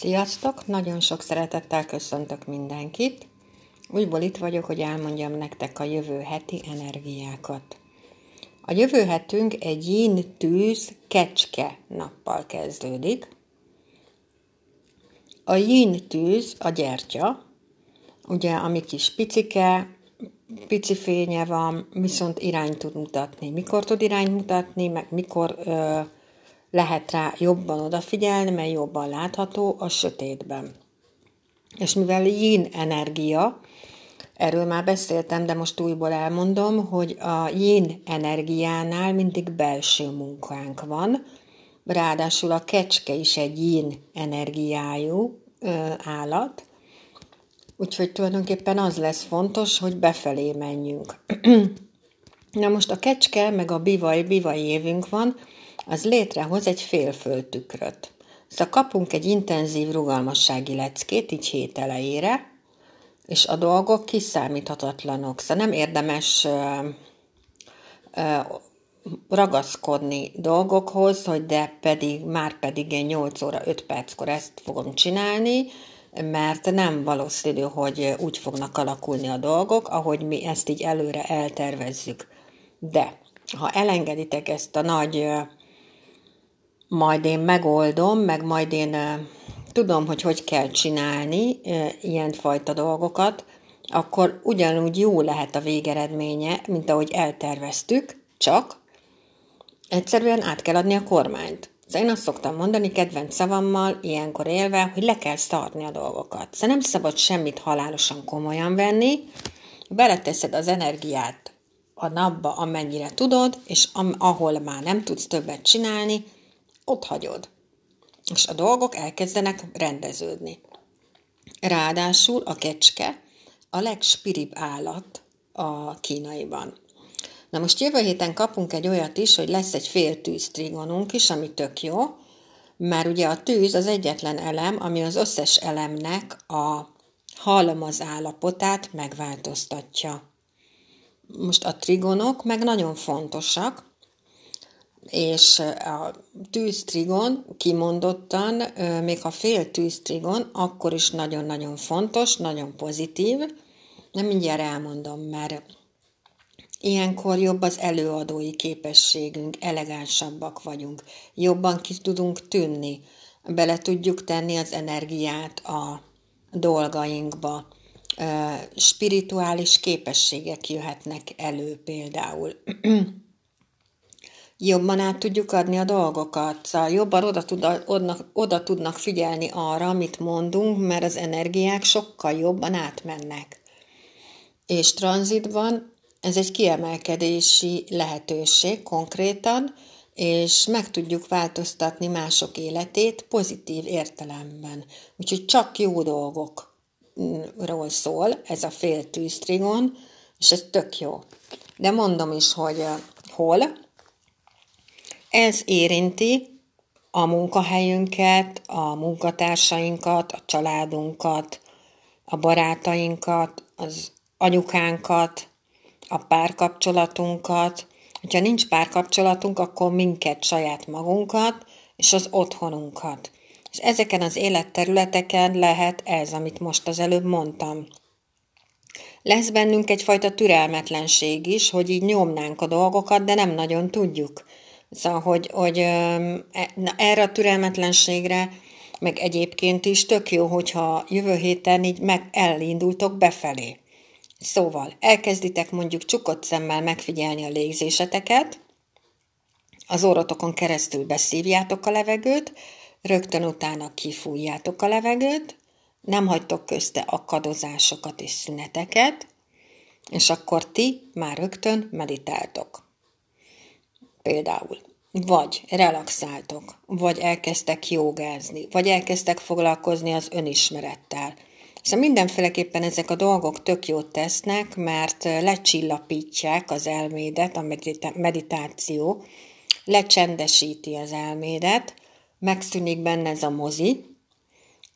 Sziasztok! Nagyon sok szeretettel köszöntök mindenkit. Újból itt vagyok, hogy elmondjam nektek a jövő heti energiákat. A jövő hetünk egy yin tűz kecske nappal kezdődik. A yin tűz a gyertya, ugye ami kis picike, pici fénye van, viszont irányt tud mutatni. Mikor tud irányt mutatni, meg mikor ö, lehet rá jobban odafigyelni, mert jobban látható a sötétben. És mivel yin energia, erről már beszéltem, de most újból elmondom, hogy a yin energiánál mindig belső munkánk van, ráadásul a kecske is egy yin energiájú ö, állat, úgyhogy tulajdonképpen az lesz fontos, hogy befelé menjünk. Na most a kecske, meg a bivaj, bivaj évünk van, az létrehoz egy félföltükröt. Szóval kapunk egy intenzív rugalmassági leckét, így hét elejére, és a dolgok kiszámíthatatlanok. Szóval nem érdemes ö, ö, ragaszkodni dolgokhoz, hogy de pedig, már pedig én 8 óra 5 perckor ezt fogom csinálni, mert nem valószínű, hogy úgy fognak alakulni a dolgok, ahogy mi ezt így előre eltervezzük. De ha elengeditek ezt a nagy majd én megoldom, meg majd én tudom, hogy hogy kell csinálni ilyen fajta dolgokat, akkor ugyanúgy jó lehet a végeredménye, mint ahogy elterveztük, csak egyszerűen át kell adni a kormányt. Szóval én azt szoktam mondani kedvenc szavammal, ilyenkor élve, hogy le kell szarni a dolgokat. Szóval nem szabad semmit halálosan komolyan venni, beleteszed az energiát a napba, amennyire tudod, és ahol már nem tudsz többet csinálni, ott hagyod. És a dolgok elkezdenek rendeződni. Ráadásul a kecske a legspiribb állat a kínaiban. Na most jövő héten kapunk egy olyat is, hogy lesz egy fél tűz trigonunk is, ami tök jó, mert ugye a tűz az egyetlen elem, ami az összes elemnek a halmaz állapotát megváltoztatja. Most a trigonok meg nagyon fontosak, és a tűztrigon kimondottan, még ha fél tűztrigon, akkor is nagyon-nagyon fontos, nagyon pozitív. Nem mindjárt elmondom, mert ilyenkor jobb az előadói képességünk, elegánsabbak vagyunk, jobban ki tudunk tűnni, bele tudjuk tenni az energiát a dolgainkba, spirituális képességek jöhetnek elő például jobban át tudjuk adni a dolgokat, szóval jobban oda, tud, oda, oda tudnak figyelni arra, amit mondunk, mert az energiák sokkal jobban átmennek. És tranzitban ez egy kiemelkedési lehetőség konkrétan, és meg tudjuk változtatni mások életét pozitív értelemben. Úgyhogy csak jó dolgokról szól ez a fél tűztrigon, és ez tök jó. De mondom is, hogy hol, ez érinti a munkahelyünket, a munkatársainkat, a családunkat, a barátainkat, az anyukánkat, a párkapcsolatunkat. Ha nincs párkapcsolatunk, akkor minket, saját magunkat, és az otthonunkat. És ezeken az életterületeken lehet ez, amit most az előbb mondtam. Lesz bennünk egyfajta türelmetlenség is, hogy így nyomnánk a dolgokat, de nem nagyon tudjuk. Szóval, hogy, hogy e, na, erre a türelmetlenségre, meg egyébként is tök jó, hogyha jövő héten így meg elindultok befelé. Szóval elkezditek mondjuk csukott szemmel megfigyelni a légzéseteket, az orrotokon keresztül beszívjátok a levegőt, rögtön utána kifújjátok a levegőt, nem hagytok közte akadozásokat és szüneteket, és akkor ti már rögtön meditáltok például. Vagy relaxáltok, vagy elkezdtek jogázni, vagy elkezdtek foglalkozni az önismerettel. Szóval mindenféleképpen ezek a dolgok tök jót tesznek, mert lecsillapítják az elmédet, a meditáció, lecsendesíti az elmédet, megszűnik benne ez a mozi,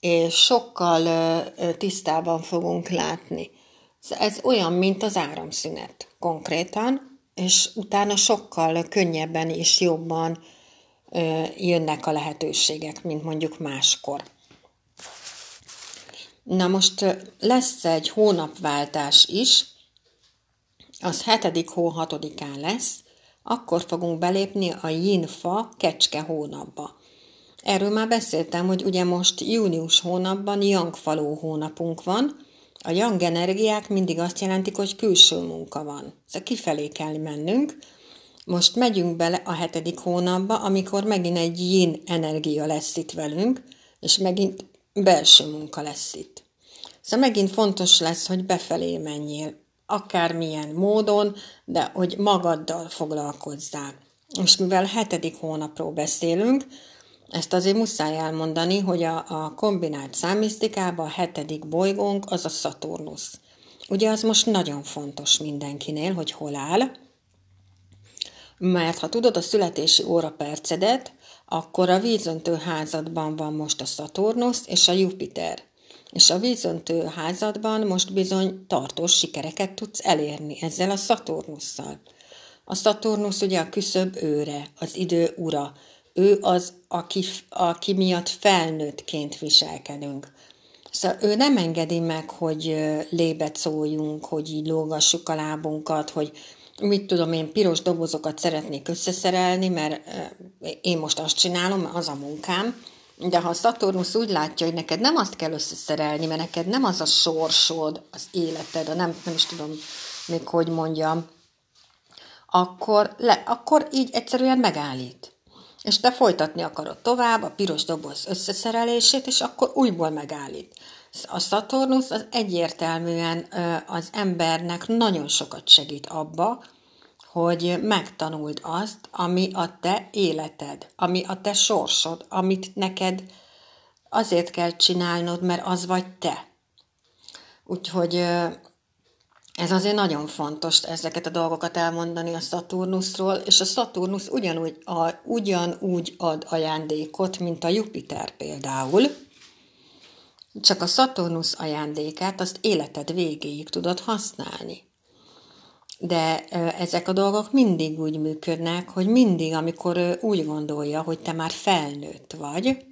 és sokkal tisztában fogunk látni. Szóval ez olyan, mint az áramszünet konkrétan, és utána sokkal könnyebben és jobban jönnek a lehetőségek, mint mondjuk máskor. Na most lesz egy hónapváltás is, az hetedik hó hatodikán lesz, akkor fogunk belépni a Jinfa kecske hónapba. Erről már beszéltem, hogy ugye most június hónapban Yang-faló hónapunk van, a Yang energiák mindig azt jelentik, hogy külső munka van. Szóval kifelé kell mennünk. Most megyünk bele a hetedik hónapba, amikor megint egy yin energia lesz itt velünk, és megint belső munka lesz itt. Szóval megint fontos lesz, hogy befelé menjél, akármilyen módon, de hogy magaddal foglalkozzál. És mivel hetedik hónapról beszélünk, ezt azért muszáj elmondani, hogy a, a kombinált számisztikában a hetedik bolygónk az a Szaturnusz. Ugye az most nagyon fontos mindenkinél, hogy hol áll, mert ha tudod a születési óra percedet, akkor a vízöntő házadban van most a Szaturnusz és a Jupiter. És a vízöntő házadban most bizony tartós sikereket tudsz elérni ezzel a Szaturnusszal. A Szaturnusz ugye a küszöb őre, az idő ura, ő az, aki, aki miatt felnőttként viselkedünk. Szóval ő nem engedi meg, hogy lébet szóljunk, hogy így lógassuk a lábunkat, hogy mit tudom én, piros dobozokat szeretnék összeszerelni, mert én most azt csinálom, mert az a munkám, de ha a Szaturnusz úgy látja, hogy neked nem azt kell összeszerelni, mert neked nem az a sorsod, az életed, a nem, nem is tudom még hogy mondjam, akkor, le, akkor így egyszerűen megállít és te folytatni akarod tovább a piros doboz összeszerelését, és akkor újból megállít. A Saturnus az egyértelműen az embernek nagyon sokat segít abba, hogy megtanuld azt, ami a te életed, ami a te sorsod, amit neked azért kell csinálnod, mert az vagy te. Úgyhogy ez azért nagyon fontos ezeket a dolgokat elmondani a Szaturnuszról, és a Szaturnusz ugyanúgy, a, ugyanúgy ad ajándékot, mint a Jupiter például, csak a Szaturnusz ajándékát azt életed végéig tudod használni. De ezek a dolgok mindig úgy működnek, hogy mindig, amikor ő úgy gondolja, hogy te már felnőtt vagy,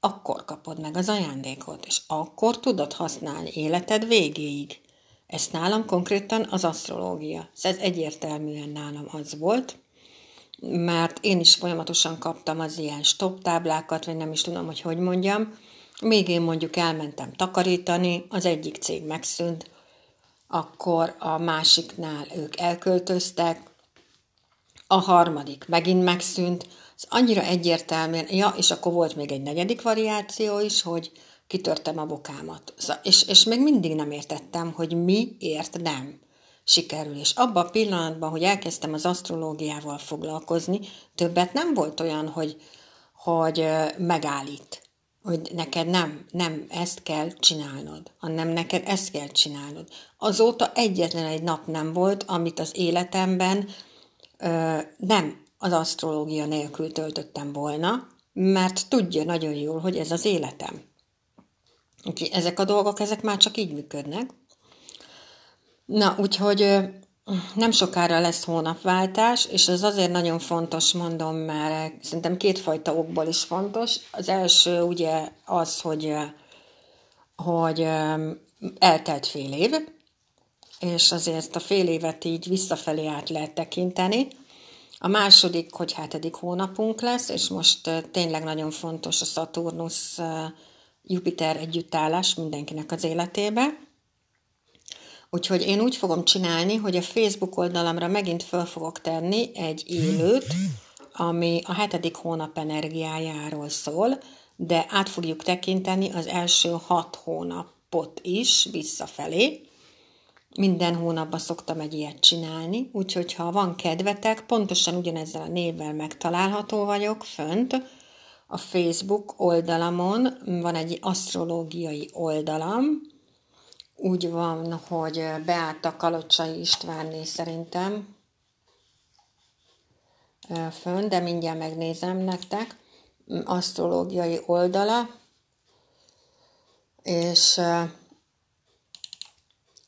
akkor kapod meg az ajándékot, és akkor tudod használni életed végéig. Ez nálam konkrétan az asztrológia. Ez egyértelműen nálam az volt, mert én is folyamatosan kaptam az ilyen stop táblákat, vagy nem is tudom, hogy hogy mondjam. Még én mondjuk elmentem takarítani, az egyik cég megszűnt, akkor a másiknál ők elköltöztek, a harmadik megint megszűnt, ez annyira egyértelműen, ja, és akkor volt még egy negyedik variáció is, hogy kitörtem a bokámat. És, és még mindig nem értettem, hogy miért nem sikerül. És abban a pillanatban, hogy elkezdtem az asztrológiával foglalkozni, többet nem volt olyan, hogy, hogy megállít, hogy neked nem, nem ezt kell csinálnod, hanem neked ezt kell csinálnod. Azóta egyetlen egy nap nem volt, amit az életemben ö, nem az asztrológia nélkül töltöttem volna, mert tudja nagyon jól, hogy ez az életem. Úgyhogy ezek a dolgok, ezek már csak így működnek. Na, úgyhogy nem sokára lesz hónapváltás, és ez azért nagyon fontos, mondom, mert szerintem kétfajta okból is fontos. Az első ugye az, hogy, hogy eltelt fél év, és azért a fél évet így visszafelé át lehet tekinteni. A második, hogy hetedik hónapunk lesz, és most tényleg nagyon fontos a Szaturnusz Jupiter együttállás mindenkinek az életébe. Úgyhogy én úgy fogom csinálni, hogy a Facebook oldalamra megint föl fogok tenni egy élőt, ami a hetedik hónap energiájáról szól, de át fogjuk tekinteni az első hat hónapot is visszafelé. Minden hónapban szoktam egy ilyet csinálni, úgyhogy ha van kedvetek, pontosan ugyanezzel a névvel megtalálható vagyok fönt, a Facebook oldalamon van egy asztrológiai oldalam, úgy van, hogy Beáta Kalocsai Istvánné szerintem fönn, de mindjárt megnézem nektek, asztrológiai oldala, és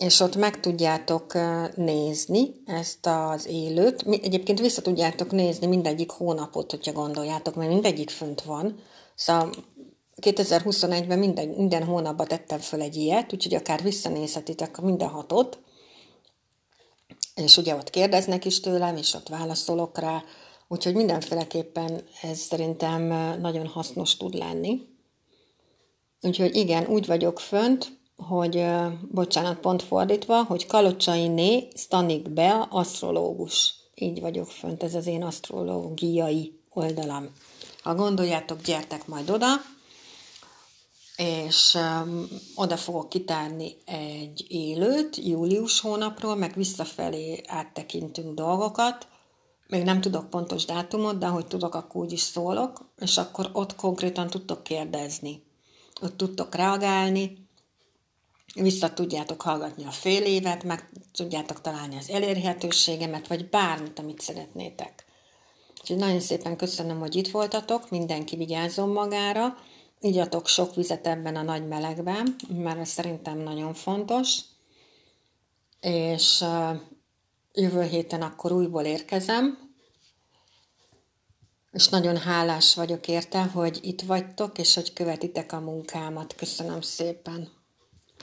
és ott meg tudjátok nézni ezt az élőt. Egyébként vissza tudjátok nézni mindegyik hónapot, hogyha gondoljátok, mert mindegyik fönt van. Szóval 2021-ben minden, minden hónapban tettem föl egy ilyet, úgyhogy akár visszanézhetitek minden hatot, és ugye ott kérdeznek is tőlem, és ott válaszolok rá, úgyhogy mindenféleképpen ez szerintem nagyon hasznos tud lenni. Úgyhogy igen, úgy vagyok fönt, hogy, bocsánat, pont fordítva, hogy Kalocsai Né, Stanik Bea, asztrológus. Így vagyok fönt, ez az én asztrológiai oldalam. Ha gondoljátok, gyertek majd oda, és um, oda fogok kitárni egy élőt július hónapról, meg visszafelé áttekintünk dolgokat. Még nem tudok pontos dátumot, de ahogy tudok, akkor úgy is szólok, és akkor ott konkrétan tudtok kérdezni. Ott tudtok reagálni, vissza tudjátok hallgatni a fél évet, meg tudjátok találni az elérhetőségemet, vagy bármit, amit szeretnétek. Úgyhogy nagyon szépen köszönöm, hogy itt voltatok, mindenki vigyázzon magára, igyatok sok vizet ebben a nagy melegben, mert ez szerintem nagyon fontos, és jövő héten akkor újból érkezem, és nagyon hálás vagyok érte, hogy itt vagytok, és hogy követitek a munkámat. Köszönöm szépen!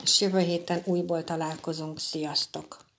És jövő héten újból találkozunk. Sziasztok!